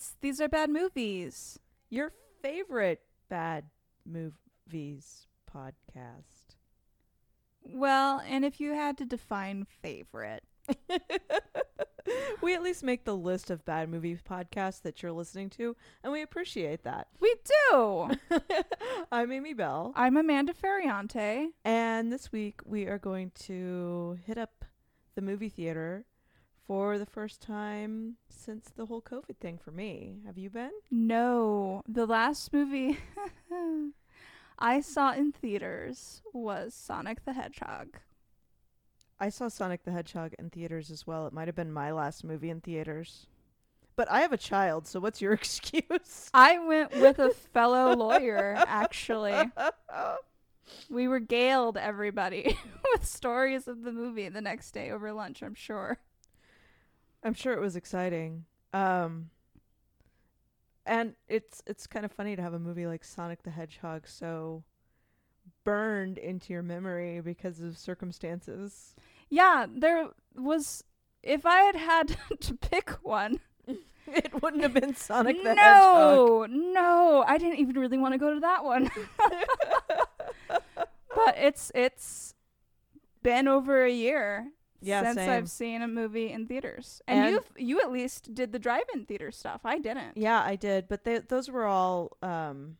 Hey, we're back. It's these are bad movies. Your favorite bad movies podcast. Well, and if you had to define favorite, we at least make the list of bad movie podcasts that you're listening to, and we appreciate that. we do. I'm Amy Bell, I'm Amanda Ferriante. and this week we are going to hit up the movie theater for the first time since the whole COVID thing for me. Have you been? No, the last movie I saw in theaters was Sonic the Hedgehog. I saw Sonic the Hedgehog in theaters as well. It might have been my last movie in theaters. But I have a child, so what's your excuse? I went with a fellow lawyer, actually. We regaled everybody with stories of the movie the next day over lunch, I'm sure. I'm sure it was exciting. Um and it's it's kind of funny to have a movie like Sonic the Hedgehog so burned into your memory because of circumstances. Yeah, there was. If I had had to pick one, It wouldn't have been Sonic the Hedgehog. no, no, I didn't even really want to go to that one. but it's it's been over a year Yeah, since same. I've seen a movie in theaters, and, And- you you at least did the drive-in theater stuff. I didn't. Yeah, I did, but they, those were all um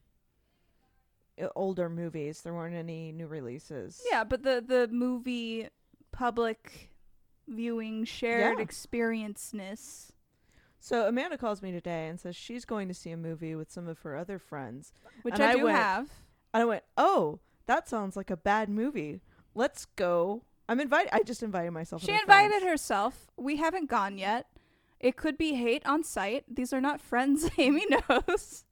older movies. There weren't any new releases. Yeah, but the the movie public viewing shared Yeah. experienceness. So Amanda calls me today and says she's going to see a movie with some of her other friends. Which I I do went- have. And I went, "Oh, that sounds like a bad movie. Let's go." I'm invited. I just invited myself. She invited friends. herself. We haven't gone yet. It could be hate on sight. These are not friends Amy knows.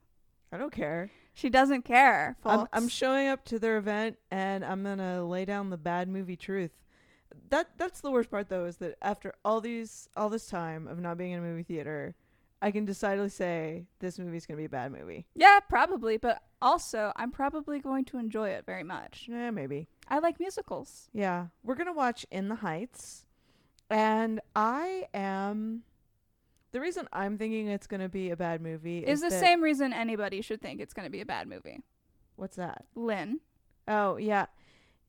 I don't care. She doesn't care. I'm, I'm showing up to their event and I'm gonna lay down the bad movie truth. That that's the worst part though is that after all these all this time of not being in a movie theater, I can decidedly say this movie's gonna be a bad movie. yeah, probably, but also I'm probably going to enjoy it very much. Yeah, maybe. I like musicals. Yeah, we're gonna watch In the Heights, and I am. The reason I'm thinking it's gonna be a bad movie Is is the same reason anybody should think it's going to be a bad movie. What's that? Lin. Oh yeah,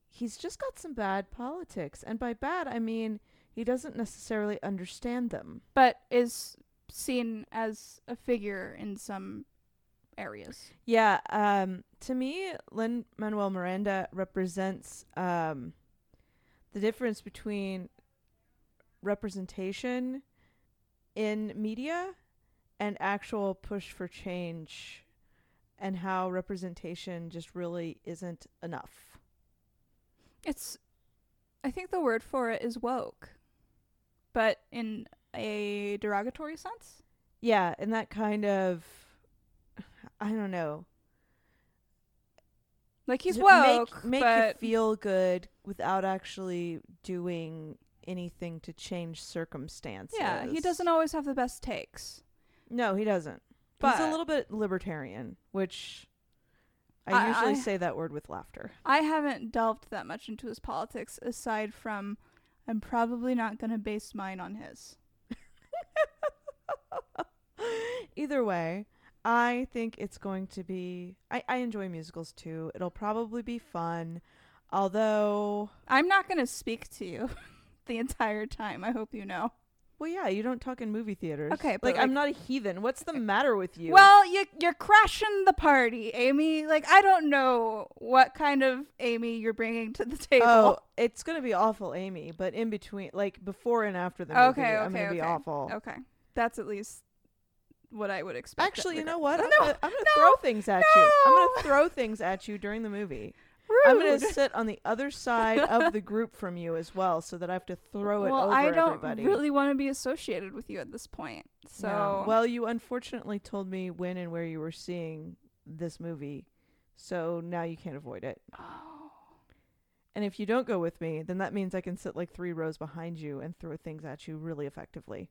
he's just got some bad politics, and by bad I mean he doesn't necessarily understand them. but is seen as a figure in some areas. Yeah, um, to me, Lin Manuel Miranda represents um, the difference between representation in media and actual push for change, and how representation just really isn't enough. It's I think the word for it is woke. But in a derogatory sense? Yeah, and that kind of, I don't know. Like he's woke, make, make but you feel good without actually doing anything to change circumstances. yeah, he doesn't always have the best takes. No, he doesn't. He's a little bit libertarian, which I, I- usually I- say that word with laughter. I haven't delved that much into his politics aside from I'm probably not going to base mine on his. Either way, I think it's going to be. I, I enjoy musicals too. It'll probably be fun, although. I'm not going to speak to you the entire time. I hope you know. Well, yeah, you don't talk in movie theaters. Okay, but like, I'm not a heathen. What's the matter with you? Well, you you're crashing the party, Amy. Like I don't know what kind of Amy you're bringing to the table. Oh, it's gonna be awful, Amy. But in between, like before and after the movie, okay, I'm gonna be awful. Okay, that's at least what I would expect. Actually, you know what? I'm No, gonna, I'm gonna no, throw things at you. I'm gonna throw things at you during the movie. Rude. I'm gonna sit on the other side of the group from you as well, so that I have to throw it well, over I don't everybody. really want to be associated with you at this point. So, Yeah. well, you unfortunately told me when and where you were seeing this movie, so now you can't avoid it. Oh. And if you don't go with me, then that means I can sit like three rows behind you and throw things at you really effectively.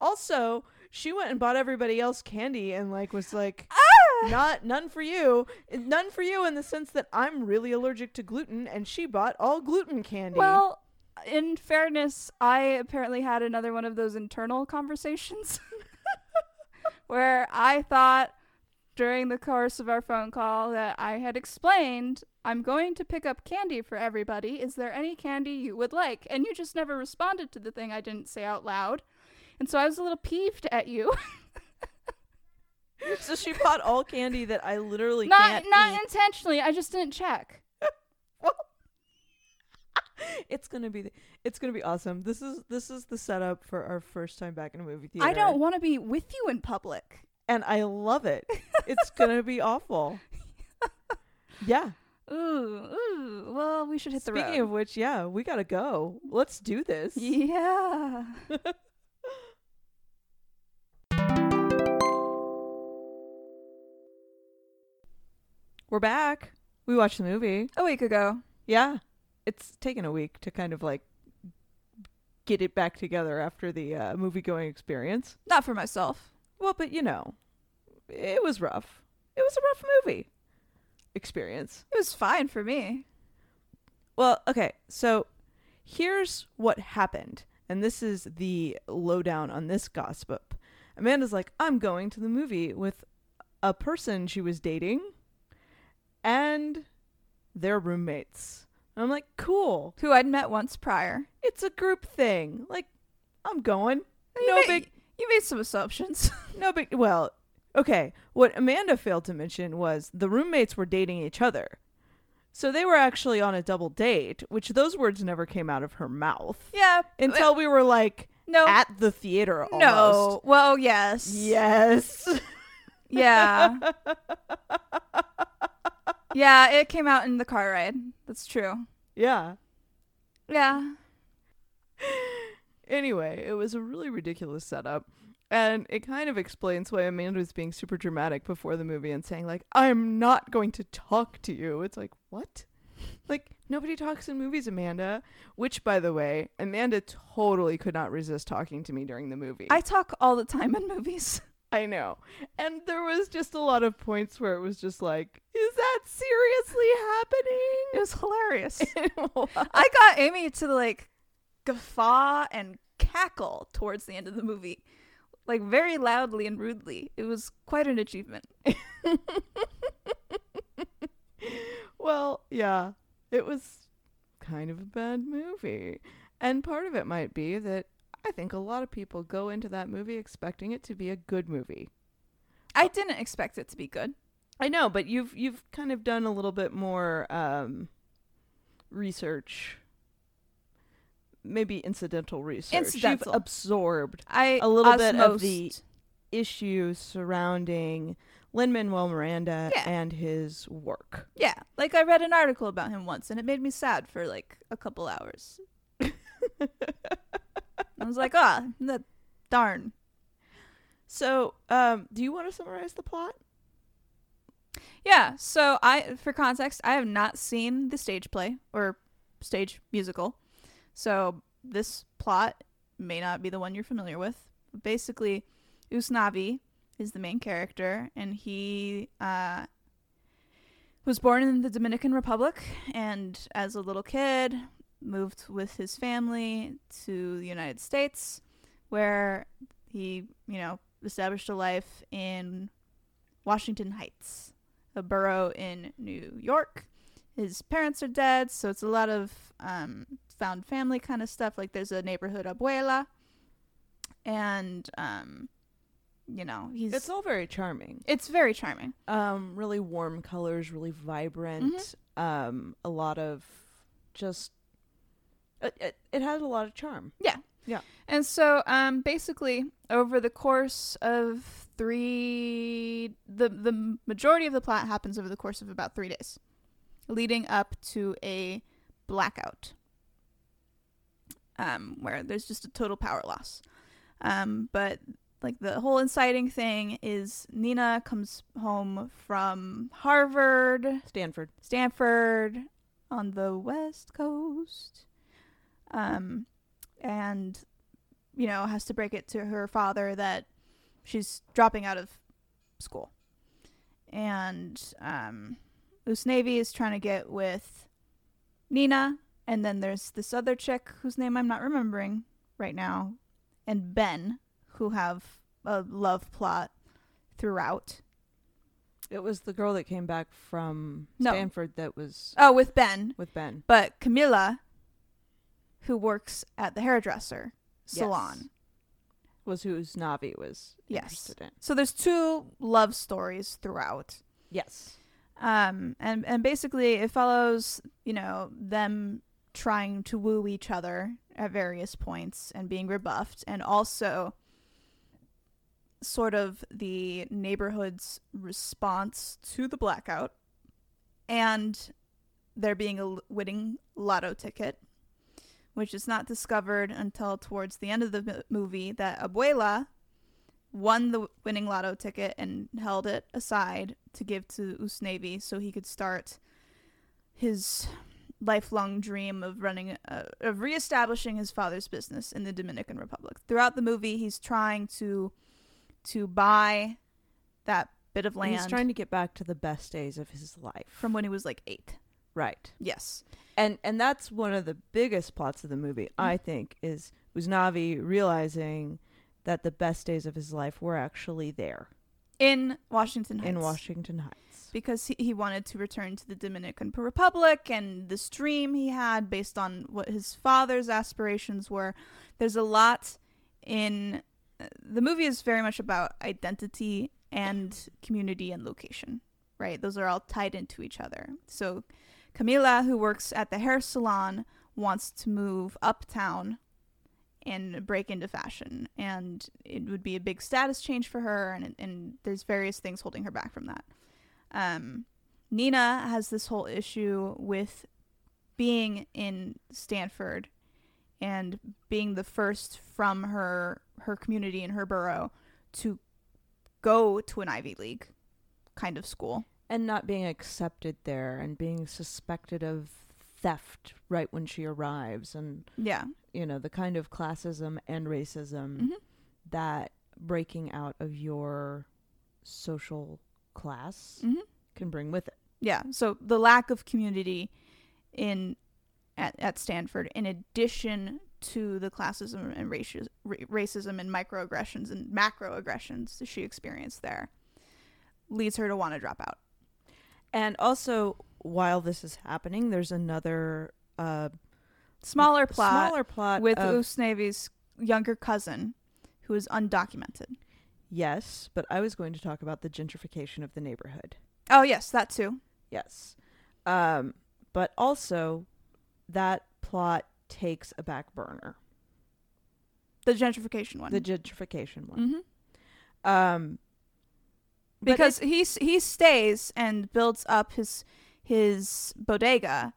Also, she went and bought everybody else candy and like was like, Ah! not none for you, none for you in the sense that I'm really allergic to gluten, and she bought all gluten candy. Well, in fairness, I apparently had another one of those internal conversations where I thought during the course of our phone call that I had explained I'm going to pick up candy for everybody. Is there any candy you would like? And you just never responded to the thing I didn't say out loud. And so I was a little peeved at you. so she bought all candy that I literally not can't not eat. intentionally. I just didn't check. It's gonna be it's gonna be awesome. This is this is the setup for our first time back in a movie theater. I don't want to be with you in public. and I love it. It's gonna be awful. Yeah. Ooh, ooh. Well, we should hit the Speaking of which, yeah, we gotta go. Let's do this. yeah. We're back. We watched the movie. A week ago. Yeah. It's taken a week to kind of like get it back together after the uh, movie going experience. Not for myself. Well, but you know, it was rough. It was a rough movie experience. It was fine for me. Well, okay, so here's what happened. And this is the lowdown on this gossip. Amanda's like, I'm going to the movie with a person she was dating and their roommates. And I'm like, cool. Who I'd met once prior. It's a group thing. Like, I'm going. You No made, big You made some assumptions. no big well, okay. What Amanda failed to mention was the roommates were dating each other. So they were actually on a double date, which those words never came out of her mouth. yeah. Until we were like no. at the theater almost. no. Well, yes. Yes. Yeah. yeah, it came out in the car ride. That's true. yeah. Yeah. Anyway, it was a really ridiculous setup. And it kind of explains why Amanda was being super dramatic before the movie and saying, like, I'm not going to talk to you. It's like, what? Like, nobody talks in movies, Amanda. Which, by the way, Amanda totally could not resist talking to me during the movie. I talk all the time in movies. I know. And there was just a lot of points where it was just like, is that seriously happening? It was hilarious. I got Amy to like guffaw and cackle towards the end of the movie, like very loudly and rudely. It was quite an achievement. well, yeah, it was kind of a bad movie. And part of it might be that I think a lot of people go into that movie expecting it to be a good movie. I didn't expect it to be good. I know, but you've you've kind of done a little bit more um, research, maybe incidental research. Incidental. You've absorbed I A little bit of the- issues surrounding Lin Manuel Miranda Yeah. and his work. yeah, like I read an article about him once, and it made me sad for like a couple hours. I was like, ah, that darn. So, um, do you want to summarize the plot? Yeah, so I for context, I have not seen the stage play or stage musical. So this plot may not be the one you're familiar with. Basically, Usnavi is the main character and he uh was born in the Dominican Republic and as a little kid moved with his family to the United States where he, you know, established a life in Washington Heights a borough in New York. His parents are dead, so it's a lot of um, found family kind of stuff. Like there's a neighborhood abuela, and um, you know he's It's all very charming. it's very charming. Um, really warm colors, really vibrant. Um, a lot of just it, it, it has a lot of charm. Yeah. Yeah. And so, um, basically, over the course of three, the the majority of the plot happens over the course of about three days, leading up to a blackout, um, where there's just a total power loss. Um, but like the whole inciting thing is Nina comes home from Harvard, Stanford. Stanford on the West Coast. Um, and, you know, has to break it to her father that she's dropping out of school. And, um, Usnavi is trying to get with Nina And then there's this other chick whose name I'm not remembering right now, and Ben, who have a love plot throughout. It was the girl that came back from No. Stanford that was Oh, with Ben, with Ben. but Camilla, who works at the hairdresser salon. Yes. Was Usnavi was Yes. interested in. So there's two love stories throughout. Yes. Um, and and basically it follows, you know, them trying to woo each other at various points and being rebuffed, and also sort of the neighborhood's response to the blackout, and there being a winning lotto ticket, which is not discovered until towards the end of the movie that Abuela won the winning lotto ticket and held it aside to give to Usnavi so he could start his lifelong dream of running uh, of reestablishing his father's business in the Dominican Republic. Throughout the movie, he's trying to to buy that bit of land He's trying to get back to the best days of his life. from when he was like 8. Right. Yes. And and that's one of the biggest plots of the movie, mm-hmm. I think, is Usnavi realizing that the best days of his life were actually there In Washington Heights. in Washington Heights. because he, he wanted to return to the Dominican Republic and this dream he had based on what his father's aspirations were. There's a lot in uh, the movie is very much about identity and community and location, right? Those are all tied into each other. So Camila, who works at the hair salon, wants to move uptown and break into fashion and it would be a big status change for her and and there's various things holding her back from that um, Nina has this whole issue with being in Stanford and being the first from her her community and her borough to go to an Ivy League kind of school. And not being accepted there and being suspected of theft right when she arrives and Yeah. you know, the kind of classism and racism hmm that breaking out of your social class hmm can bring with it. Yeah. So the lack of community in at, at Stanford, in addition to the classism and raci- ra- racism and microaggressions and macroaggressions that she experienced there, leads her to want to drop out. And also, while this is happening, there's another uh, Smaller plot smaller plot with of, Usnavi's younger cousin, who is undocumented. yes, but I was going to talk about the gentrification of the neighborhood. Oh yes, that too. Yes, um, but also that plot takes a back burner. The gentrification one. The gentrification one, hmm um, because he he stays and builds up his his bodega.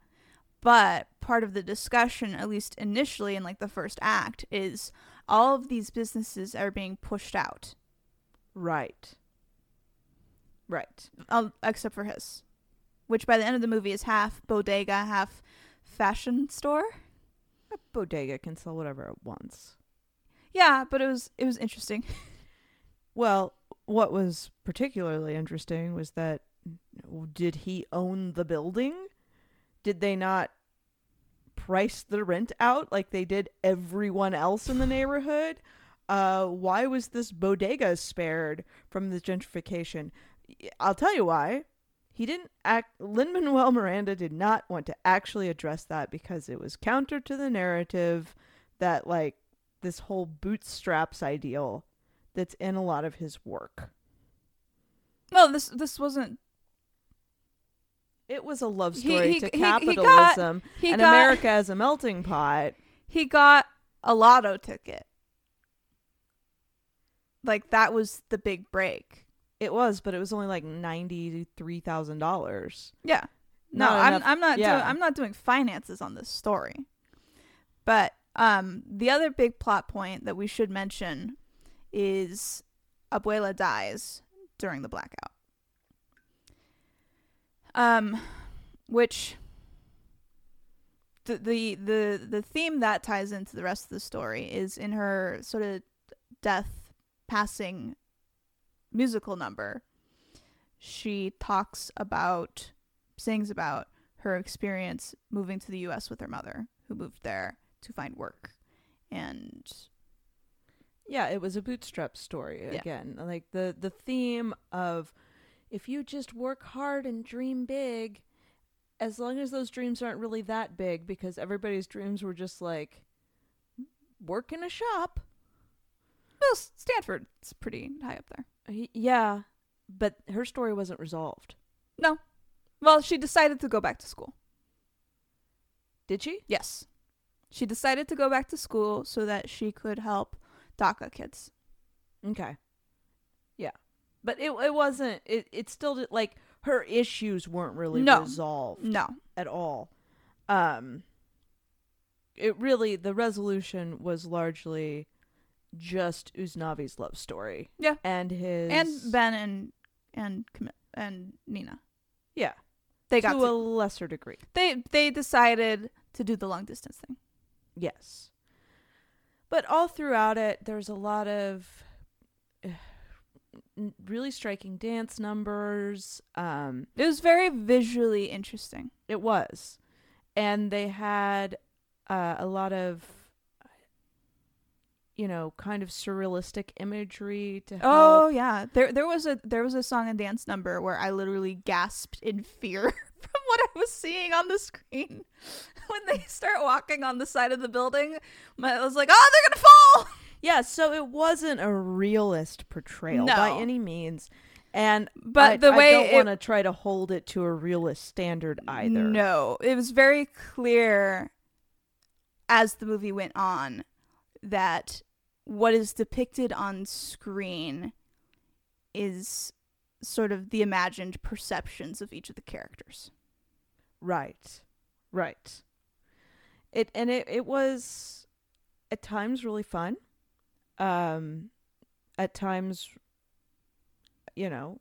But part of the discussion at least initially in like the first act is all of these businesses are being pushed out. Right, right. um, except for his. Which by the end of the movie is half bodega half fashion store. A bodega can sell whatever it wants. yeah but it was it was interesting. Well, what was particularly interesting was that did he own the building? Did they not price the rent out like they did everyone else in the neighborhood? Uh, why was this bodega spared from the gentrification? I'll tell you why. He didn't act. Lin Manuel Miranda did not want to actually address that because it was counter to the narrative that like this whole bootstraps ideal that's in a lot of his work. well this this wasn't It was a love story he- to he- he got- capitalism he and got America as a melting pot. he got a lotto ticket like that was the big break It was, but it was only like ninety three thousand dollars. Yeah. No, Not I'm enough- I'm not yeah. doing I'm not doing finances on this story. But um the other big plot point that we should mention is Abuela dies during the blackout. Um which the the the the theme that ties into the rest of the story is in her sort of death passing musical number. She talks about sings about her experience moving to the US with her mother, who moved there to find work. And Yeah, it was a bootstrap story Yeah. again. Like the the theme of if you just work hard and dream big, as long as those dreams aren't really that big because everybody's dreams were just like work in a shop. well, Stanford's pretty high up there. Yeah, but her story wasn't resolved. No. Well, she decided to go back to school. Did she? Yes. She decided to go back to school so that she could help DACA kids. Okay. Yeah. But it it wasn't it it still did, like her issues weren't really No. resolved No. at all. Um it really the resolution was largely just Usnavi's love story. Yeah. And his And Ben and and and Nina. Yeah. They got to got a lesser degree. they they decided to do the long distance thing. Yes. But all throughout it, there's a lot of uh, really striking dance numbers. Um, It was very visually interesting. it was. And they had uh, a lot of, you know, kind of surrealistic imagery to oh, help. Oh yeah, there there was a there was a song and dance number where I literally gasped in fear from what I was seeing on the screen. When they start walking on the side of the building, my- I was like, "Oh, they're gonna fall!" Yeah, so it wasn't a realist portrayal by any means. And But I, the way I don't want to try to hold it to a realist standard either. No, it was very clear as the movie went on that what is depicted on screen is sort of the imagined perceptions of each of the characters. Right. Right. It and it it was at times really fun. Um at times you know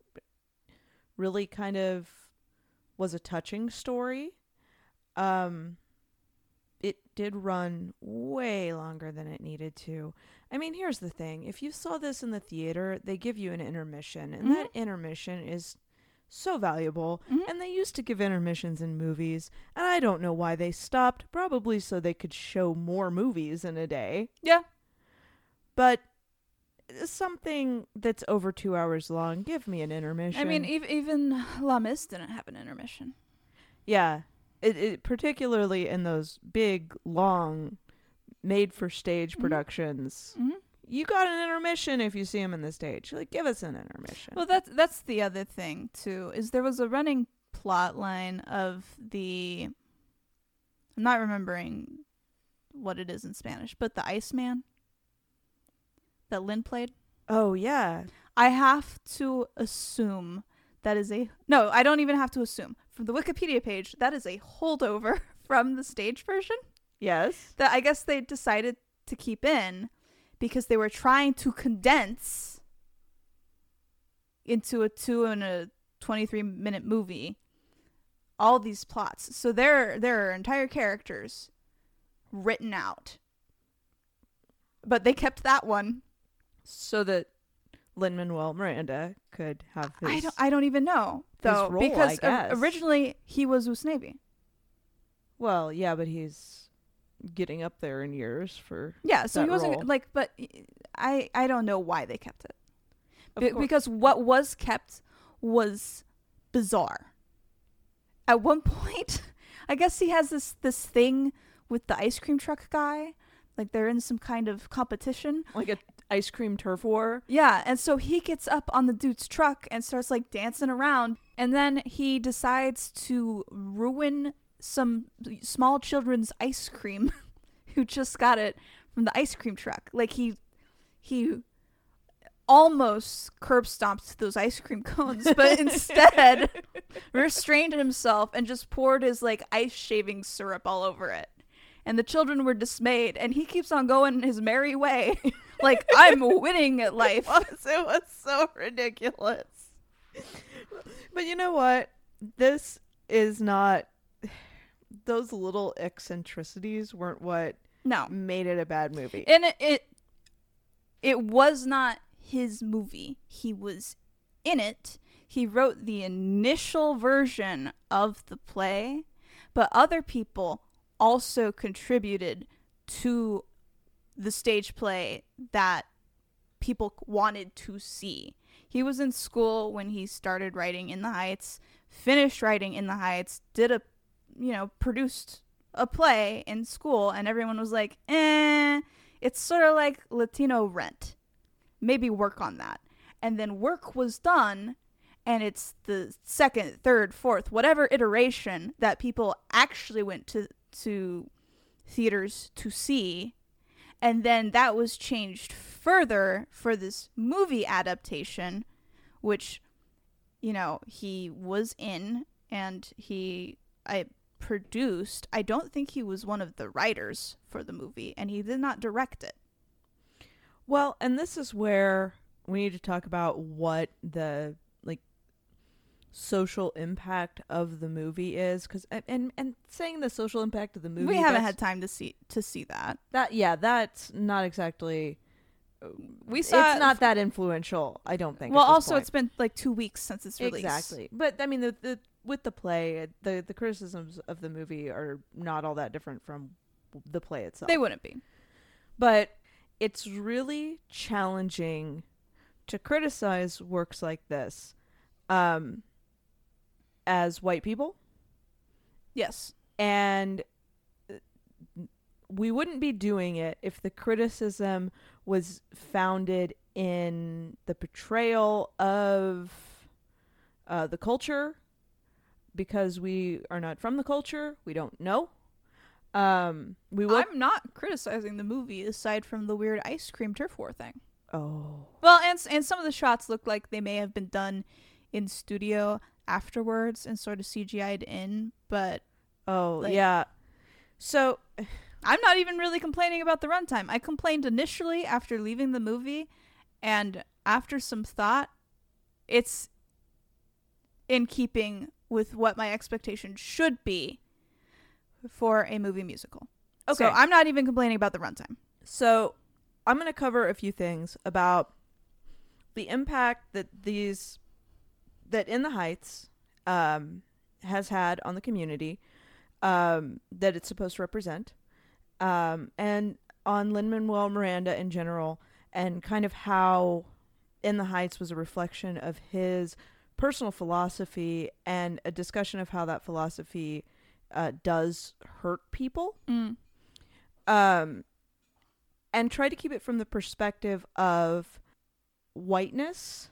really kind of was a touching story. Um it did run way longer than it needed to. I mean, here's the thing. If you saw this in the theater, they give you an intermission and that intermission is so valuable Mhm. and they used to give intermissions in movies, and I don't know why they stopped. Probably so they could show more movies in a day. Yeah. But something that's over two hours long, give me an intermission. I mean, ev- even Les Mis didn't have an intermission. yeah. It, it, particularly in those big, long, made for stage Mhm. productions. Mm-hmm. You got an intermission if you see them in the stage. Like, give us an intermission. Well, that's that's the other thing too. Is there was a running plot line of the. I'm not remembering what it is in Spanish, but the Iceman that Lin played. oh, yeah. I have to assume that is a no. I don't even have to assume from the Wikipedia page that is a holdover from the stage version Yes. that I guess they decided to keep in because they were trying to condense into a two and a 23 minute movie all these plots. So there there are entire characters written out. But they kept that one. So that Lin Manuel Miranda could have his. I don't I don't even know though role, because o- originally he was Usnavi. Well, yeah, but he's getting up there in years for. Yeah, so he wasn't role. like but I I don't know why they kept it. Because what was kept was bizarre. At one point, I guess he has this this thing with the ice cream truck guy. Like they're in some kind of competition. like a ice cream turf war. Yeah, and so he gets up on the dude's truck and starts like dancing around, and then he decides to ruin some small children's ice cream who just got it from the ice cream truck. Like he he almost curb stomped those ice cream cones, but instead restrained himself and just poured his like ice shaving syrup all over it. And the children were dismayed, and he keeps on going his merry way. like, I'm winning at life. was. It was so ridiculous. But you know what? This is not. Those little eccentricities weren't what No. made it a bad movie. And it, it it was not his movie. He was in it. He wrote the initial version of the play, but other people also contributed to the stage play that people wanted to see. He was in school when he started writing In the Heights, finished writing In the Heights, did a, you know, produced a play in school, and everyone was like, eh, it's sort of like Latino rent. Maybe work on that. And then work was done, and it's the second, third, fourth, whatever iteration that people actually went to to theaters to see. And then that was changed further for this movie adaptation, which, you know, he was in and he I produced. I don't think he was one of the writers for the movie, and he did not direct it. Well, and this is where we need to talk about what the social impact of the movie is cuz and and saying the social impact of the movie we haven't had time to see to see that. that yeah, that's not exactly We saw it's not that influential, I don't think. Well, also point. it's been like two weeks since its release. Exactly. But I mean the, the with the play, the the criticisms of the movie are not all that different from the play itself. They wouldn't be. but it's really challenging to criticize works like this um as white people Yes. and uh, we wouldn't be doing it if the criticism was founded in the portrayal of uh, the culture because we are not from the culture we don't know um we would I'm not criticizing the movie aside from the weird ice cream turf war thing. oh Well, and and some of the shots look like they may have been done in studio afterwards and sort of CGI'd in, but oh Like- yeah so I'm not even really complaining about the runtime. I complained initially after leaving the movie, and after some thought, it's in keeping with what my expectation should be for a movie musical. Okay. So I'm not even complaining about the runtime. So I'm going to cover a few things about the impact that these that in the Heights um, has had on the community um, that it's supposed to represent, um, and on Lin Manuel Miranda in general, and kind of how in the Heights was a reflection of his personal philosophy and a discussion of how that philosophy uh, does hurt people Mm. um, and try to keep it from the perspective of whiteness.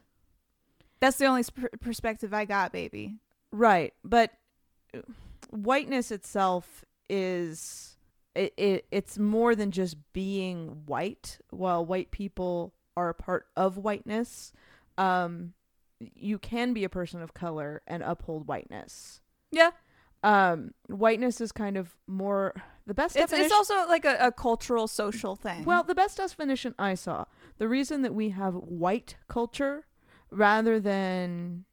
That's the only sp- perspective I got, baby. Right, but uh, whiteness itself is it, it it's more than just being white. While white people are a part of whiteness, um, you can be a person of color and uphold whiteness. Yeah, Um, whiteness is kind of more the best. it's definition- it's also like a, a cultural social thing. Well, the best definition I saw, the reason that we have white culture rather than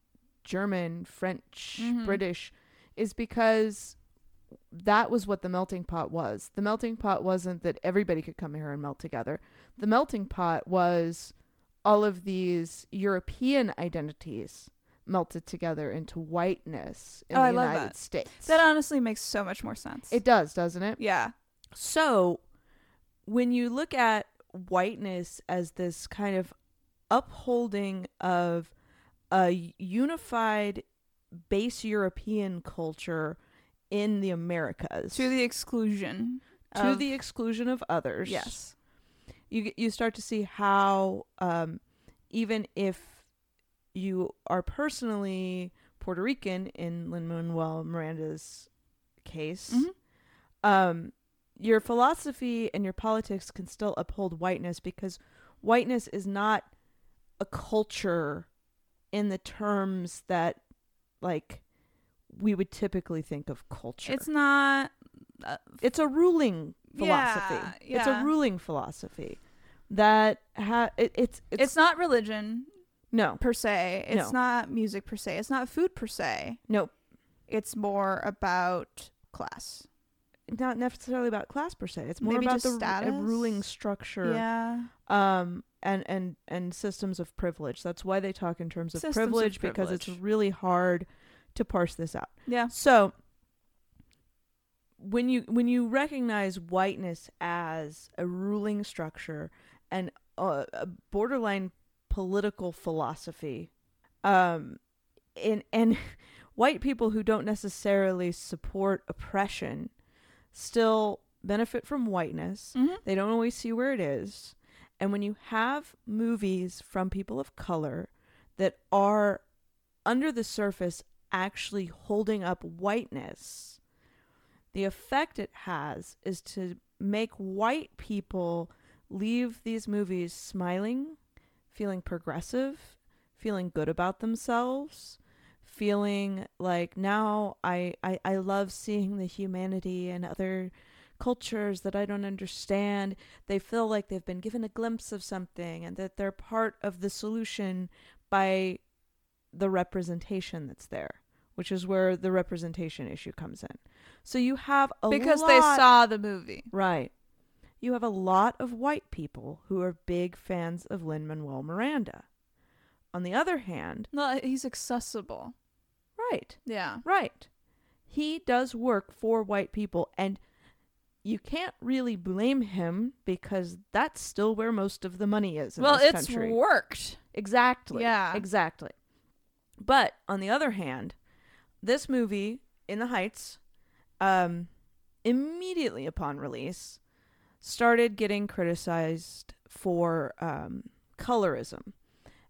German, French, Mhm. British is because that was what the melting pot was. The melting pot wasn't that everybody could come here and melt together. The melting pot was all of these European identities melted together into whiteness in Oh, the I United that. States. that honestly makes so much more sense. it does, doesn't it? yeah. So, when you look at whiteness as this kind of upholding of a unified base European culture in the Americas To the exclusion. to of- the exclusion of others. yes. You you start to see how um, even if you are personally Puerto Rican in Lin Manuel Miranda's case, Mhm. um, your philosophy and your politics can still uphold whiteness because whiteness is not a culture in the terms that like we would typically think of culture. It's not. Uh, it's a ruling philosophy. Yeah, It's a ruling philosophy that ha it, it's, it's, it's not religion no per se. It's No. not music per se. It's not food per se. Nope. It's more about class. Not necessarily about class per se. It's more Maybe about the ruling structure. Yeah. um and and and systems of privilege that's why they talk in terms of Systems of privilege because it's really hard to parse this out Yeah. so when you when you recognize whiteness as a ruling structure and a, a borderline political philosophy, um, and and white people who don't necessarily support oppression still benefit from whiteness. Mhm. They don't always see where it is. And when you have movies from people of color that are under the surface actually holding up whiteness, the effect it has is to make white people leave these movies smiling, feeling progressive, feeling good about themselves, feeling like now I, I, I love seeing the humanity and other cultures that I don't understand. They feel like they've been given a glimpse of something and that they're part of the solution by the representation that's there, which is where the representation issue comes in. So you have a because lot, they saw the movie. right. You have a lot of white people who are big fans of Lin Manuel Miranda. On the other hand, No, he's accessible. Right, Yeah. right. He does work for white people and you can't really blame him because that's still where most of the money is in Well, it's country. worked. Exactly. Yeah. Exactly. But on the other hand, this movie, In the Heights, um, immediately upon release, started getting criticized for um, colorism.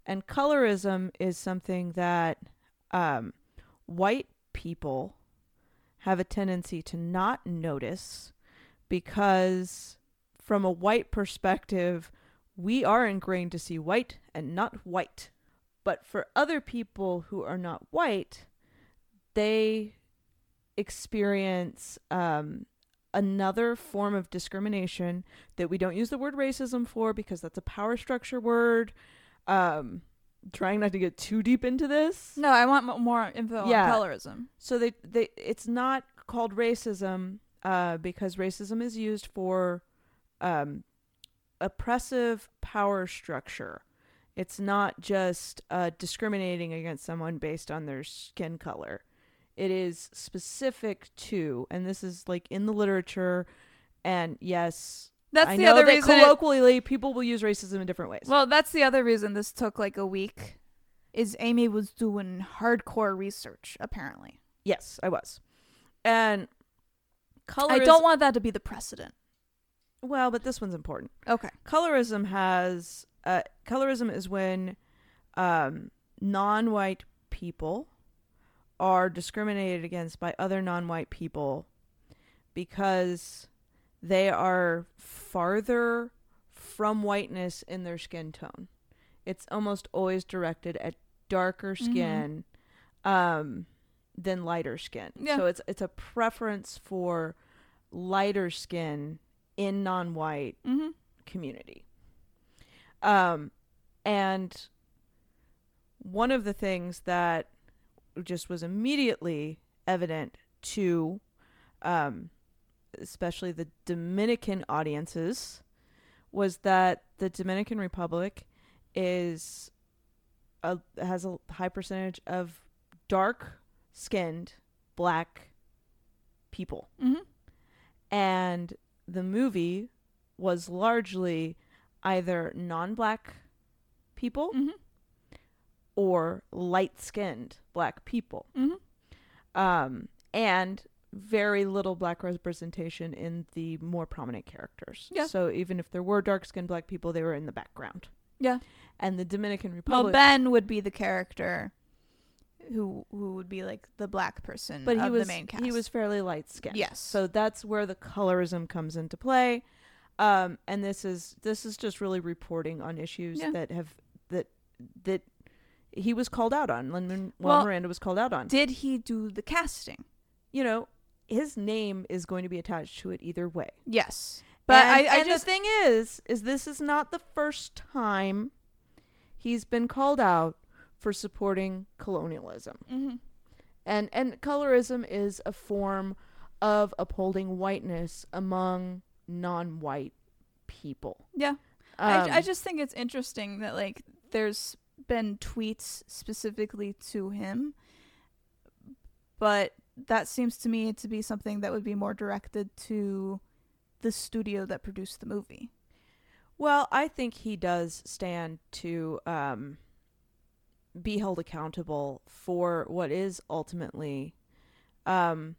And colorism is something that um, white people have a tendency to not notice because, from a white perspective, we are ingrained to see white and not white. But for other people who are not white, they experience um, another form of discrimination that we don't use the word racism for because that's a power structure word. Um, trying not to get too deep into this. No, I want mo- more info Yeah. on colorism. So they, they it's not called racism uh, because racism is used for um, oppressive power structure. It's not just uh, discriminating against someone based on their skin color. It is specific to, and this is like in the literature. And yes, That's I the know other that reason. it- colloquially people will use racism in different ways. well, that's the other reason this took like a week. Is Amy was doing hardcore research apparently. yes, I was. And color. I don't want that to be the precedent. Well, but this one's important. Okay. colorism has uh, colorism is when um, non-white people are discriminated against by other non-white people because they are farther from whiteness in their skin tone. It's almost always directed at darker Mhm. skin um, than lighter skin. Yeah. So it's it's a preference for lighter skin in non-white Mm-hmm. community. Um, and one of the things that just was immediately evident to, um, especially the Dominican audiences, was that the Dominican Republic is a, has a high percentage of dark skinned black people Mm-hmm. and the movie was largely either non-black people Mm-hmm. or light-skinned black people Mm-hmm. um, and very little black representation in the more prominent characters Yeah. so even if there were dark-skinned black people they were in the background Yeah. and the dominican Republic. Well, Ben would be the character who who would be like the black person but he of was the main cast. he was fairly light-skinned Yes. so that's where the colorism comes into play um, and this is this is just really reporting on issues Yeah. that have that that he was called out on. Lin Well, Miranda was called out on. Did he do the casting? you know, his name is going to be attached to it either way. Yes. But and, I, I and just the thing is, is this is not the first time he's been called out for supporting colonialism. Mhm. And and colorism is a form of upholding whiteness among non-white people. Yeah. Um, I, I just think it's interesting that like there's been tweets specifically to him, but that seems to me to be something that would be more directed to the studio that produced the movie. Well, I think he does stand to um, be held accountable for what is ultimately um,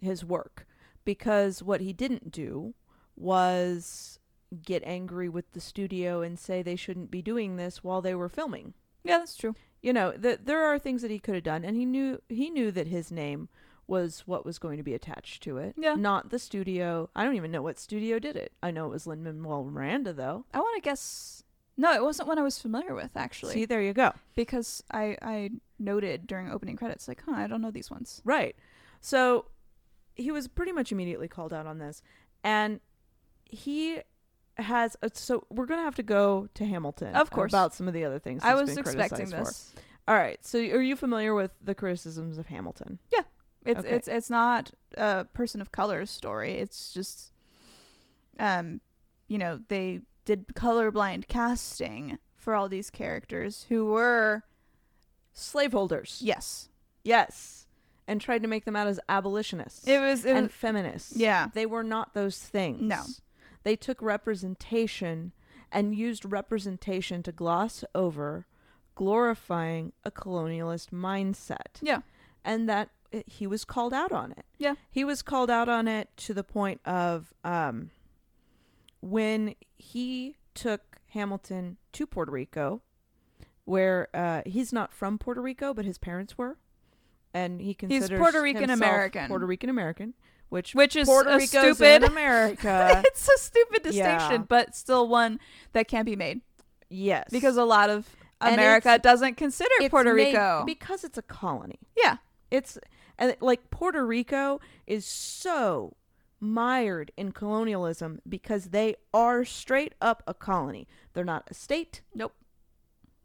his work. Because what he didn't do was get angry with the studio and say they shouldn't be doing this while they were filming. Yeah, that's true. You know, th- there are things that he could have done, and he knew he knew that his name was what was going to be attached to it, Yeah. not the studio. I don't even know what studio did it. I know it was Lin Manuel Miranda, though. I want to guess. No, it wasn't one I was familiar with actually, See, there you go. because I I noted during opening credits like, huh, I don't know these ones. Right. So he was pretty much immediately called out on this. And he has uh, so we're going to have to go to Hamilton Of course. about some of the other things I was expecting this. for. All right. So are you familiar with the criticisms of Hamilton? It's Okay. it's it's not a person of color's story. It's just, um, you know, they did colorblind casting for all these characters who were Slaveholders. yes, Yes. And tried to make them out as abolitionists it was it and was, feminists. yeah They were not those things. No. They took representation and used representation to gloss over glorifying a colonialist mindset. yeah And that he was called out on it. Yeah. He was called out on it to the point of um, when he took Hamilton to Puerto Rico, where uh, he's not from Puerto Rico, but his parents were. And he considers Puerto Rican American. Puerto Rican American, which which is Puerto a Rico's stupid. in America. it's a stupid Yeah. distinction, but still one that can't be made yes, because a lot of America doesn't consider Puerto Rico. because it's a colony. yeah, It's and like Puerto Rico is so mired in colonialism because they are straight up a colony. They're not a state. Nope.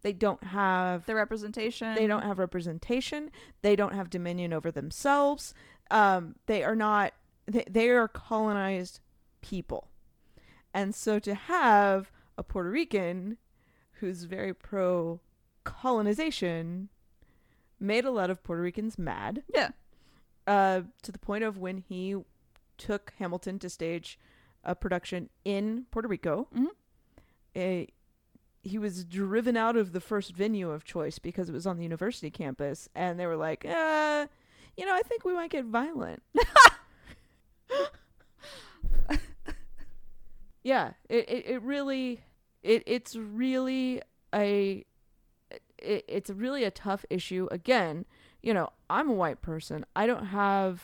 They don't have the representation. they don't have representation. They don't have dominion over themselves. Um, they are not they, they are colonized people. And so to have a Puerto Rican who's very pro colonization made a lot of Puerto Ricans mad Yeah, uh, to the point of when he took Hamilton to stage a production in Puerto Rico. Mhm. eh, he was driven out of the first venue of choice because it was on the university campus, and they were like, uh, you know, I think we might get violent. yeah, it, it, it really, it, it's really a, it, it's really a tough issue. Again, you know, I'm a white person. I don't have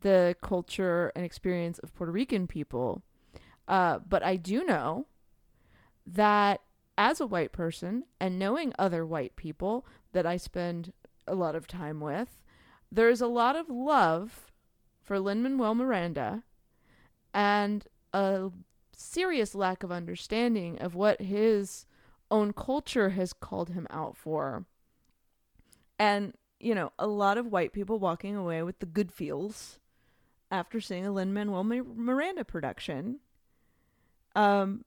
the culture and experience of Puerto Rican people. Uh, but I do know that as a white person and knowing other white people that I spend a lot of time with, there's a lot of love for Lin Manuel Miranda and a serious lack of understanding of what his own culture has called him out for. And, you know, a lot of white people walking away with the good feels after seeing a Lin Manuel Miranda production. Um,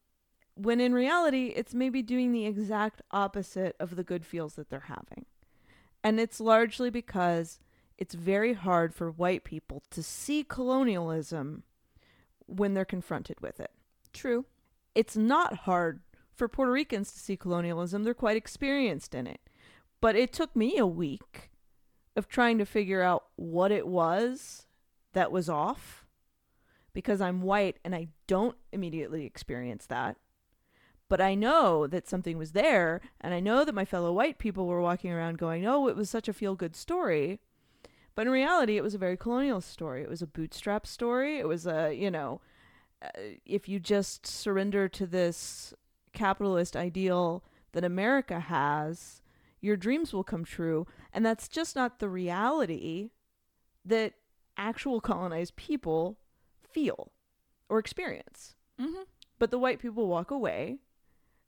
when in reality, it's maybe doing the exact opposite of the good feels that they're having. And it's largely because it's very hard for white people to see colonialism when they're confronted with it. true. It's not hard for Puerto Ricans to see colonialism, they're quite experienced in it. But it took me a week of trying to figure out what it was that was off because I'm white and I don't immediately experience that. But I know that something was there, and I know that my fellow white people were walking around going, Oh, it was such a feel good story. But in reality, it was a very colonial story. It was a bootstrap story. It was a, you know, uh, if you just surrender to this capitalist ideal that America has, your dreams will come true. And that's just not the reality that actual colonized people feel or experience. Mm-hmm. But the white people walk away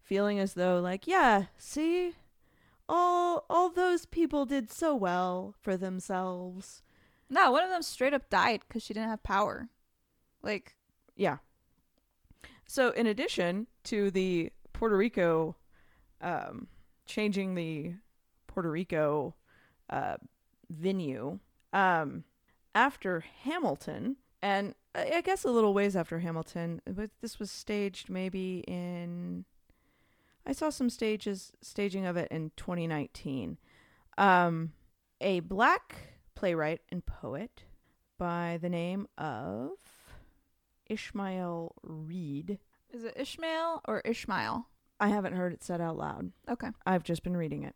feeling as though like, yeah, see? All all those people did so well for themselves. No, one of them straight up died because she didn't have power. Like, Yeah. So in addition to the Puerto Rico um changing the Puerto Rico uh venue, um after Hamilton, and I guess a little ways after Hamilton, but this was staged maybe in. I saw some stages staging of it in 2019. Um, a black playwright and poet by the name of Ishmael Reed. Is it Ishmael or Ishmael? I haven't heard it said out loud. Okay. I've just been reading it.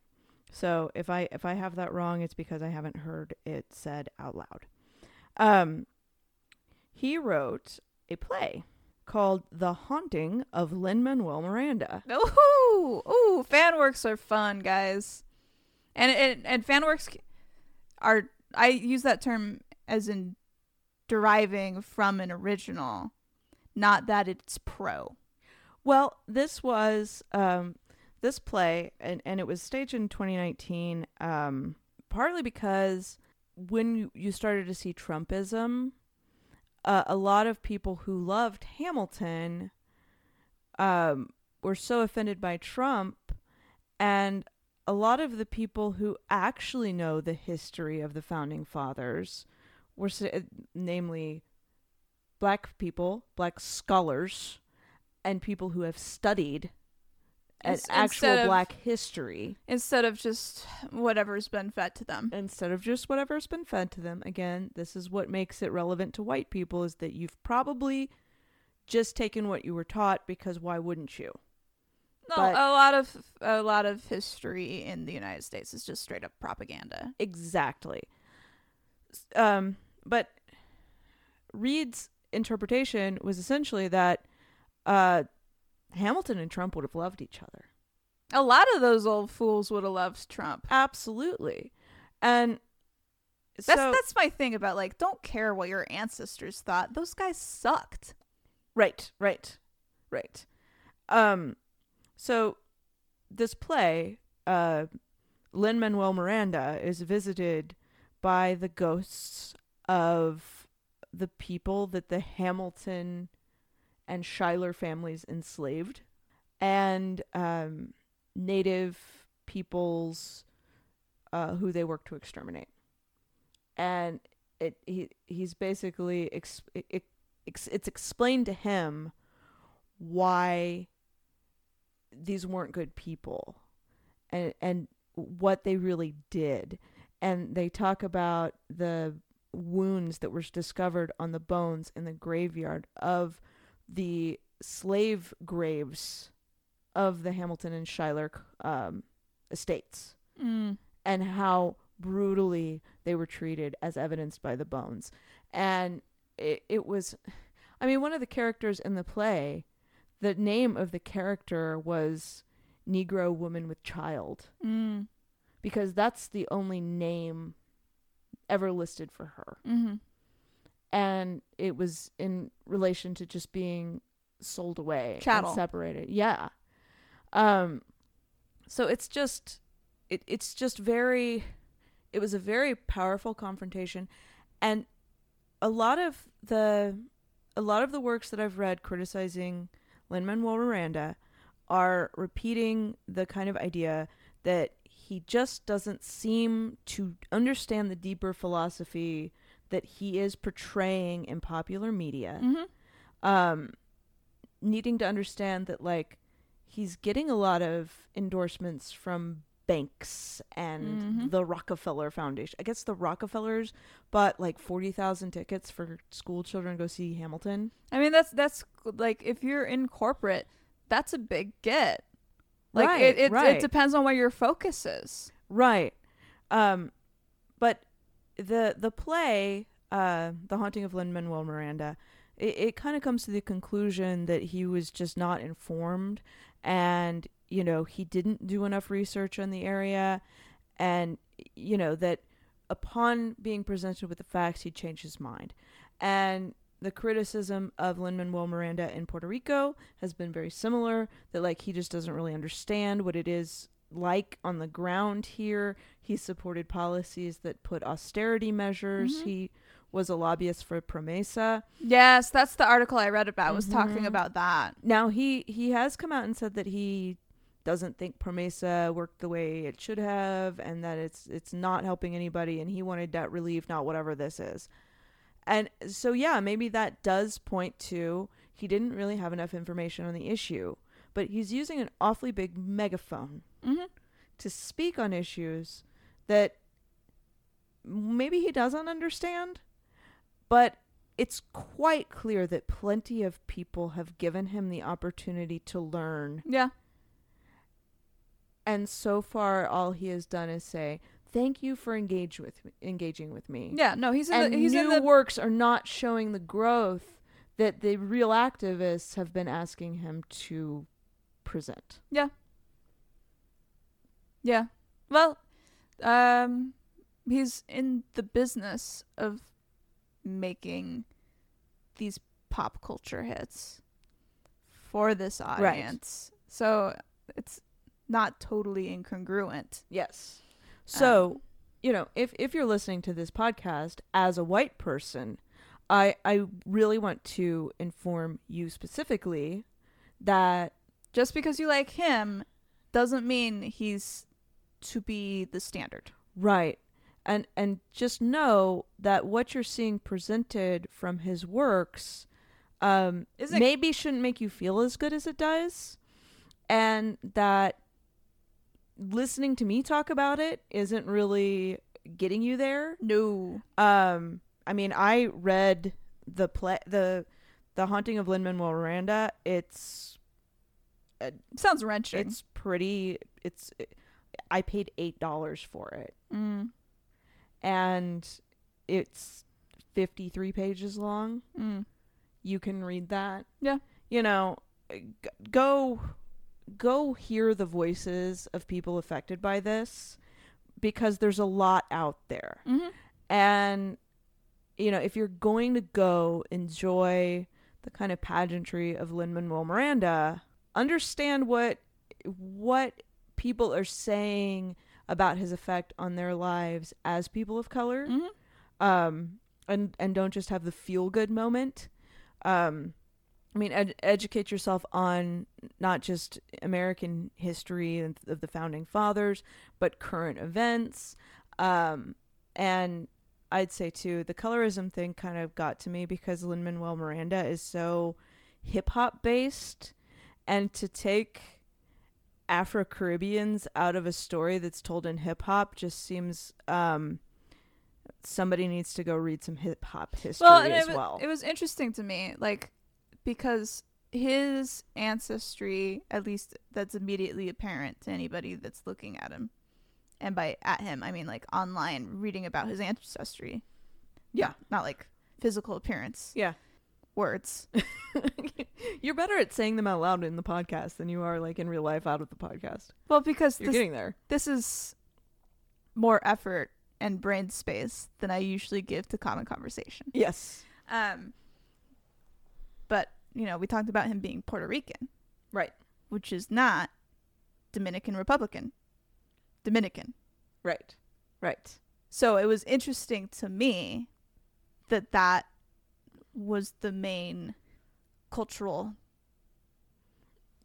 So if I if I have that wrong, it's because I haven't heard it said out loud. Um, he wrote a play called "The Haunting of Lin Manuel Miranda." Ooh, ooh, fan works are fun, guys. And and, and fan works are I use that term as in deriving from an original, not that it's pro. Well, this was um, this play, and, and it was staged in 2019, um, partly because when you, started to see Trumpism, uh, a lot of people who loved Hamilton um, were so offended by Trump, and a lot of the people who actually know the history of the founding fathers were, namely, black people, black scholars, and people who have studied an actual of- black history Instead of just whatever's been fed to them. instead of just whatever's been fed to them. Again, this is what makes it relevant to white people is that you've probably just taken what you were taught because why wouldn't you? No, But- a lot of a lot of history in the United States is just straight up propaganda. Exactly. Um, but Reed's interpretation was essentially that uh, Hamilton and Trump would have loved each other. A lot of those old fools would have loved Trump. Absolutely. And That's so, that's my thing about like don't care what your ancestors thought. Those guys sucked. Right, right, right. Um, so this play, uh, Lin Manuel Miranda is visited by the ghosts of the people that the Hamilton and Schuyler families enslaved, and um, native peoples uh, who they worked to exterminate. And it he he's basically ex- it, it, it's explained to him why these weren't good people and and what they really did and they talk about the wounds that were discovered on the bones in the graveyard of the slave graves of the Hamilton and Schuyler um, estates Mm. and how brutally they were treated as evidenced by the bones. And it, it was, I mean, one of the characters in the play, the name of the character was Negro Woman with Child, Mm. because that's the only name ever listed for her. Mm-hmm. And it was in relation to just being sold away Chattel. and separated. Yeah. Um so it's just it, it's just very it was a very powerful confrontation and a lot of the a lot of the works that I've read criticizing Lin Manuel Miranda are repeating the kind of idea that he just doesn't seem to understand the deeper philosophy that he is portraying in popular media Mm-hmm. um needing to understand that like he's getting a lot of endorsements from banks and Mhm. the Rockefeller Foundation. I guess the Rockefellers bought like 40,000 tickets for school children to go see Hamilton. I mean that's that's like if you're in corporate, that's a big get. Like Right, it it, right. it depends on where your focus is. Right. Um the the play uh The Haunting of Lin Manuel Miranda it, it kind of comes to the conclusion that he was just not informed and you know he didn't do enough research on the area and you know that upon being presented with the facts he changed his mind. And the criticism of Lin Manuel Miranda in Puerto Rico has been very similar that like he just doesn't really understand what it is like on the ground here he supported policies that put austerity measures Mhm. he was a lobbyist for Promesa Yes, that's the article I read about was talking Mhm. about that. now he he has come out and said that he doesn't think Promesa worked the way it should have and that it's it's not helping anybody and he wanted debt relief, not whatever this is. And so yeah, maybe that does point to he didn't really have enough information on the issue, but he's using an awfully big megaphone Mm-hmm. to speak on issues that maybe he doesn't understand, but it's quite clear that plenty of people have given him the opportunity to learn. Yeah. And so far, all he has done is say, "Thank you for engage with me, engaging with me." Yeah. No, he's in and the he's new in the works are not showing the growth that the real activists have been asking him to present. Yeah. Yeah. Well, um he's in the business of making these pop culture hits for this audience. So it's not totally incongruent. Yes. So, Um, you know, if if you're listening to this podcast as a white person, I I really want to inform you specifically that Just because you like him doesn't mean he's to be the standard. right and and just know that what you're seeing presented from his works um Isn't maybe shouldn't make you feel as good as it does and that listening to me talk about it isn't really getting you there no. Um, I mean, I read the play, the the Haunting of Lin Manuel Miranda. It's Sounds wrenching. it's pretty. It's I paid eight dollars for it, mm. and it's fifty three pages long. Mm. You can read that. Yeah. You know, go go hear the voices of people affected by this because there's a lot out there. hmm And you know, if you're going to go enjoy the kind of pageantry of Lin Manuel Miranda, understand what what people are saying about his effect on their lives as people of color. hmm Um and and don't just have the feel good moment. Um I mean, ed- educate yourself on not just American history and of the founding fathers, but current events. Um, and I'd say too, the colorism thing kind of got to me because Lin Manuel Miranda is so hip hop based, and to take Afro Caribbeans out of a story that's told in hip hop just seems um, somebody needs to go read some hip hop history Well, as it, well. it was interesting to me, like because his ancestry, at least that's immediately apparent to anybody that's looking at him, and by at him I mean like online reading about his ancestry. Yeah. not, not like physical appearance. Yeah. Words. You're better at saying them out loud in the podcast than you are like in real life out of the podcast. Well, because You're this getting there. this is more effort and brain space than I usually give to common conversation. Yes. Um, but you know, we talked about him being Puerto Rican, Right. which is not Dominican Republican. Dominican. Right. Right. So it was interesting to me that that was the main cultural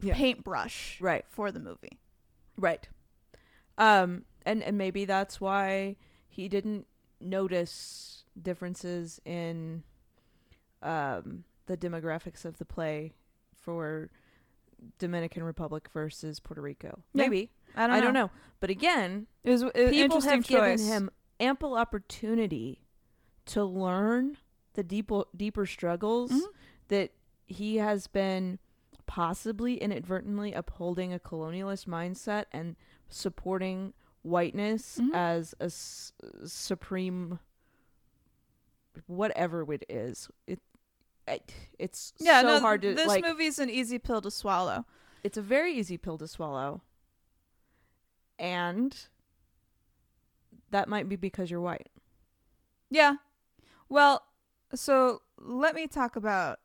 Yeah. paintbrush Right. for the movie. Right. Um and and maybe that's why he didn't notice differences in um the demographics of the play for Dominican Republic versus Puerto Rico. Yeah. Maybe. I don't know. Don't know. But again, It was an people interesting have choice. given him ample opportunity to learn the deeper deeper struggles Mhm. that he has been possibly inadvertently upholding a colonialist mindset and supporting whiteness Mhm. as a s- supreme whatever it is it, it it's yeah, so no, hard to this like movie's an easy pill to swallow. it's a very easy pill to swallow and that might be because you're white Yeah. Well, so let me talk about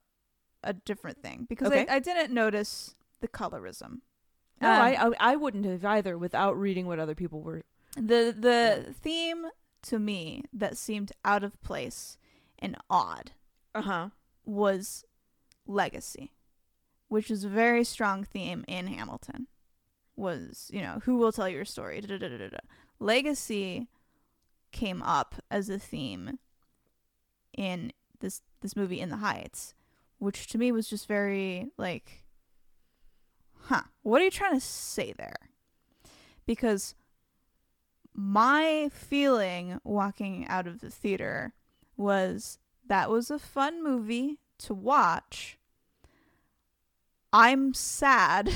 a different thing because Okay. I, I didn't notice the colorism. no Um, I, I i wouldn't have either without reading what other people were the the theme to me that seemed out of place and odd uh-huh was legacy, which is a very strong theme in Hamilton. was you know who will tell your story. Da, da, da. Legacy came up as a theme in this this movie In the Heights, which to me was just very like, huh, what are you trying to say there? Because my feeling walking out of the theater was that was a fun movie to watch. I'm sad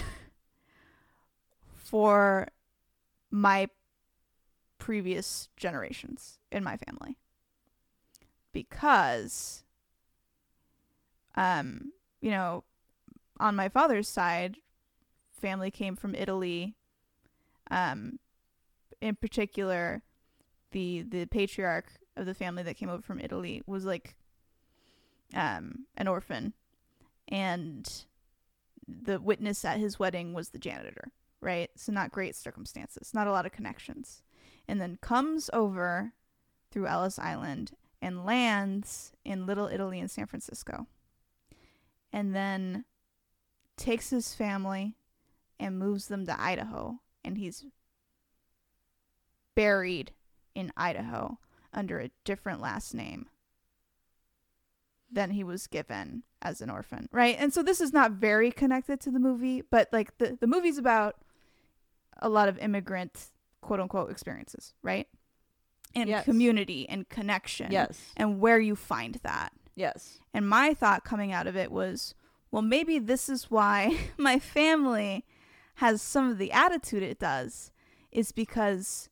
for my previous generations in my family because um you know on my father's side family came from Italy um in particular the the patriarch of the family that came over from Italy was like um an orphan. And the witness at his wedding was the janitor right? So not great circumstances not a lot of connections. And then comes over through Ellis Island and lands in Little Italy in San Francisco and then takes his family and moves them to Idaho and he's buried in Idaho under a different last name than he was given as an orphan, right? And so this is not very connected to the movie, but like the, the movie's about a lot of immigrant quote unquote experiences, right? And Yes. community and connection. Yes. And where you find that. Yes. And my thought coming out of it was, well, maybe this is why my family has some of the attitude it does, is because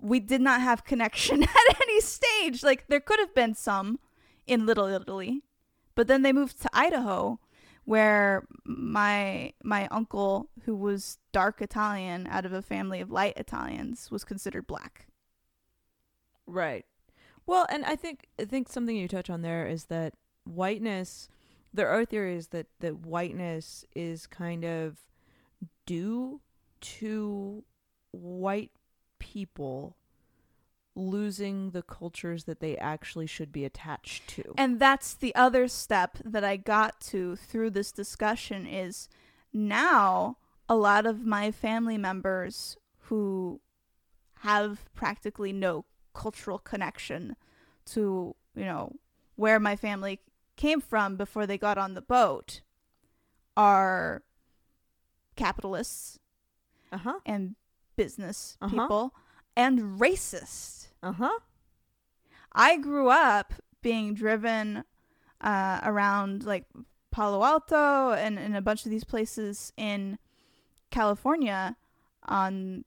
we did not have connection at any stage. Like, there could have been some in Little Italy, but then they moved to Idaho, where my my uncle, who was dark Italian out of a family of light Italians, was considered black. Right. Well, and I think I think something you touch on there is that whiteness. There are theories that that whiteness is kind of due to white people losing the cultures that they actually should be attached to. And that's the other step that I got to through this discussion is now a lot of my family members who have practically no cultural connection to, you know, where my family came from before they got on the boat are capitalists Uh huh. and business Uh-huh. people and racist. Uh huh. I grew up being driven uh, around like Palo Alto and, and a bunch of these places in California on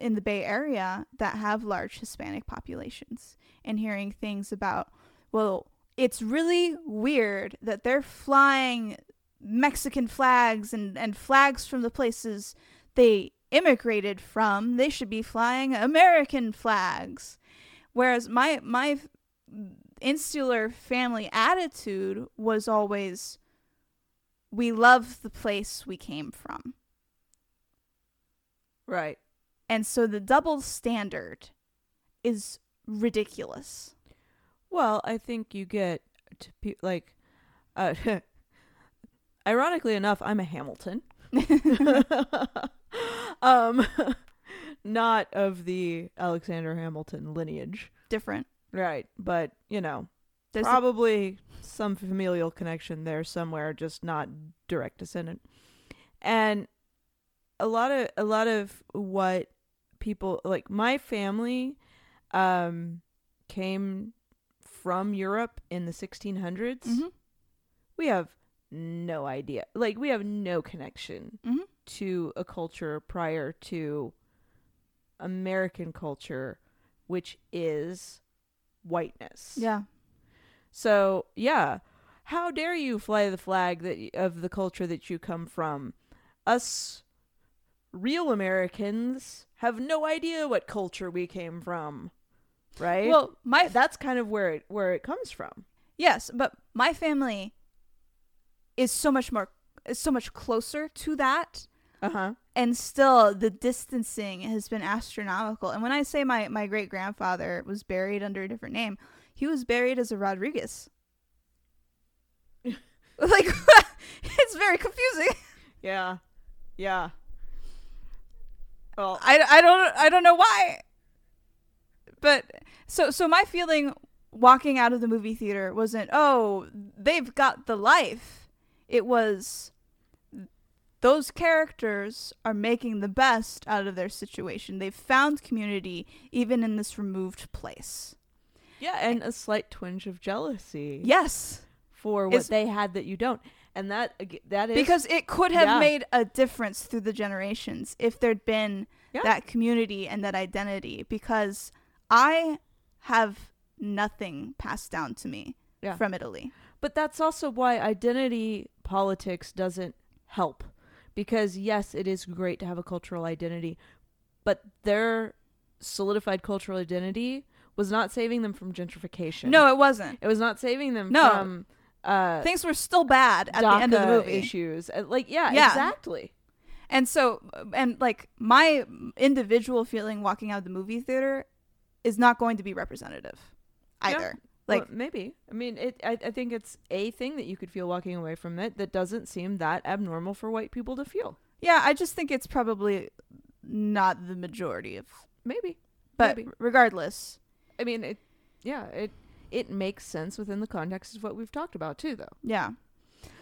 in the Bay Area that have large Hispanic populations and hearing things about well it's really weird that they're flying Mexican flags and, and flags from the places they immigrated from. They should be flying American flags. Whereas my my insular family attitude was always we love the place we came from. Right. And so the double standard is ridiculous. Well, I think you get to pe- like, uh, ironically enough, I'm a Hamilton. um, not of the Alexander Hamilton lineage, Different. right? But you know, There's a- probably some familial connection there somewhere, just not direct descendant. And a lot of a lot of what people like my family um came from Europe in the 1600s. Mhm. We have no idea. Like we have no connection Mhm. to a culture prior to American culture which is whiteness. Yeah. So, yeah, how dare you fly the flag that of the culture that you come from? Us real Americans have no idea what culture we came from. Right? Well, my that's kind of where it where it comes from. yes, but my family is so much more is so much closer to that Uh-huh. and still the distancing has been astronomical. And when I say my my great grandfather was buried under a different name, he was buried as a Rodriguez. like it's very confusing. Yeah. Yeah. Well, I, I don't I don't know why. But so so my feeling walking out of the movie theater wasn't oh they've got the life. It was those characters are making the best out of their situation. They've found community even in this removed place. yeah, and a slight twinge of jealousy Yes, for what It's- they had that you don't, and that that is because it could have Yeah. made a difference through the generations if there'd been Yeah. that community and that identity because i have nothing passed down to me Yeah. from italy But that's also why identity politics doesn't help. Because yes, it is great to have a cultural identity, but their solidified cultural identity was not saving them from gentrification. no it wasn't it was not saving them No. from uh things were still bad at the end of the movie issues. Uh, Like yeah, Yeah. exactly. and so and like my individual feeling walking out of the movie theater is not going to be representative Yeah. Either Well, like maybe. I mean, it. I, I think it's a thing that you could feel walking away from it that doesn't seem that abnormal for white people to feel. yeah i just think it's probably not the majority of Maybe. but Maybe. regardless I mean, it. Yeah, it. It makes sense within the context of what we've talked about too, though. yeah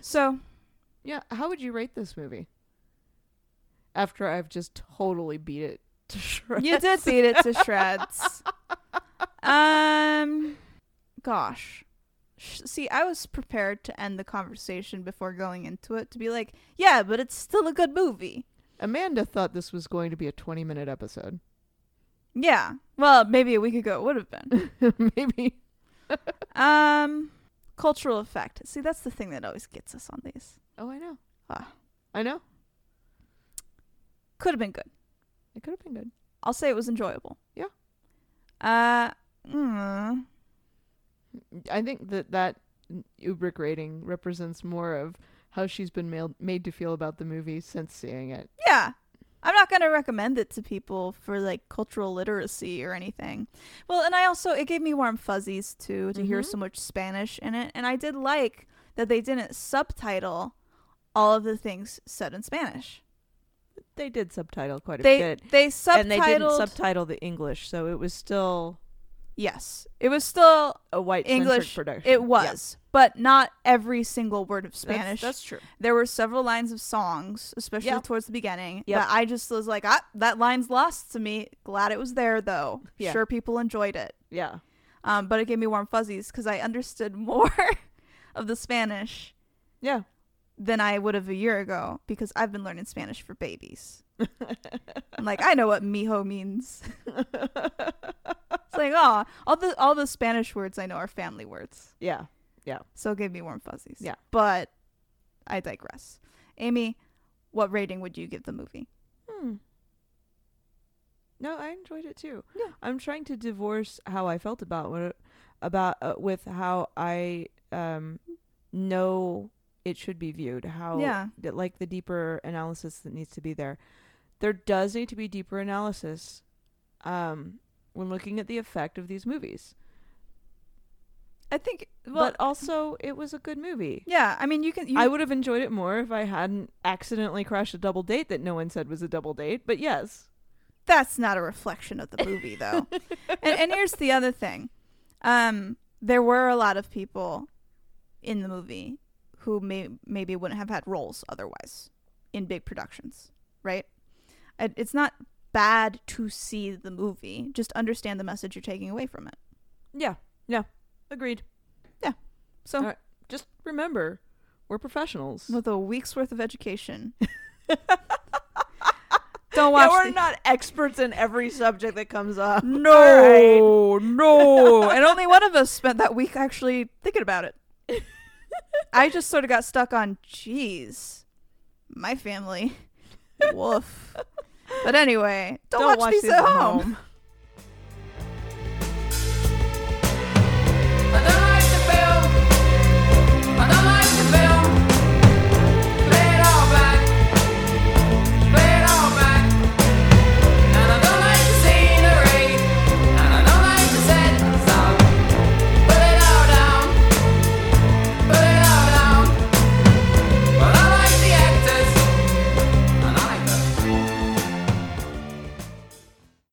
so Yeah. How would you rate this movie? After I've just totally beat it to shreds. You did beat it to shreds. Um, gosh. See, I was prepared to end the conversation before going into it to be like, yeah, but it's still a good movie. Amanda thought this was going to be a twenty-minute episode. Yeah. Well, maybe a week ago it would have been. Maybe. Um, cultural effect. See, that's the thing that always gets us on these. Oh, I know. Ah. I know. Could have been good. It could have been good. I'll say it was enjoyable. Yeah. Uh, mm, I think that that Ubrick rating represents more of how she's been mailed, made to feel about the movie since seeing it. yeah. I'm not going to recommend it to people for like cultural literacy or anything. Well, and I also, it gave me warm fuzzies too to hear Mhm. so much Spanish in it. And I did like that they didn't subtitle all of the things said in Spanish. They did subtitle quite a They, bit. they subtitled. And they didn't subtitle the English, so it was still yes. It was still, a white English, production. it Yeah. was, but not every single word of Spanish. That's, true. there were several lines of songs, especially Yeah. towards the beginning, that I just was like, ah, that line's lost to me. Glad it was there though. Yeah. Sure, people enjoyed it. Yeah. Um, but it gave me warm fuzzies because I understood more of the Spanish Yeah. than I would have a year ago because I've been learning Spanish for babies. I'm like, I know what mijo means. it's like, oh, all the all the Spanish words I know are family words. yeah. Yeah. So it gave me warm fuzzies. Yeah. But I digress. Amy, what rating would you give the movie? Hmm. No, I enjoyed it too. Yeah. I'm trying to divorce how I felt about what about uh, with how I um know it should be viewed. How Yeah. like the deeper analysis that needs to be there. There does need to be deeper analysis um when looking at the effect of these movies. I think well but also it was a good movie. yeah, I mean you can you I would have enjoyed it more if I hadn't accidentally crashed a double date that no one said was a double date. But yes. that's not a reflection of the movie though. and, and here's the other thing. Um there were a lot of people in the movie who may maybe wouldn't have had roles otherwise in big productions, right? It's not bad to see the movie, just understand the message you're taking away from it. Yeah. Yeah. Agreed. Yeah. So right. Just remember, we're professionals. with a week's worth of education. Don't watch. yeah, we're the- not experts in every subject that comes up. no, no, and only one of us spent that week actually thinking about it. I just sort of got stuck on, geez, my family, woof. But anyway, don't, watch, these, at home. home.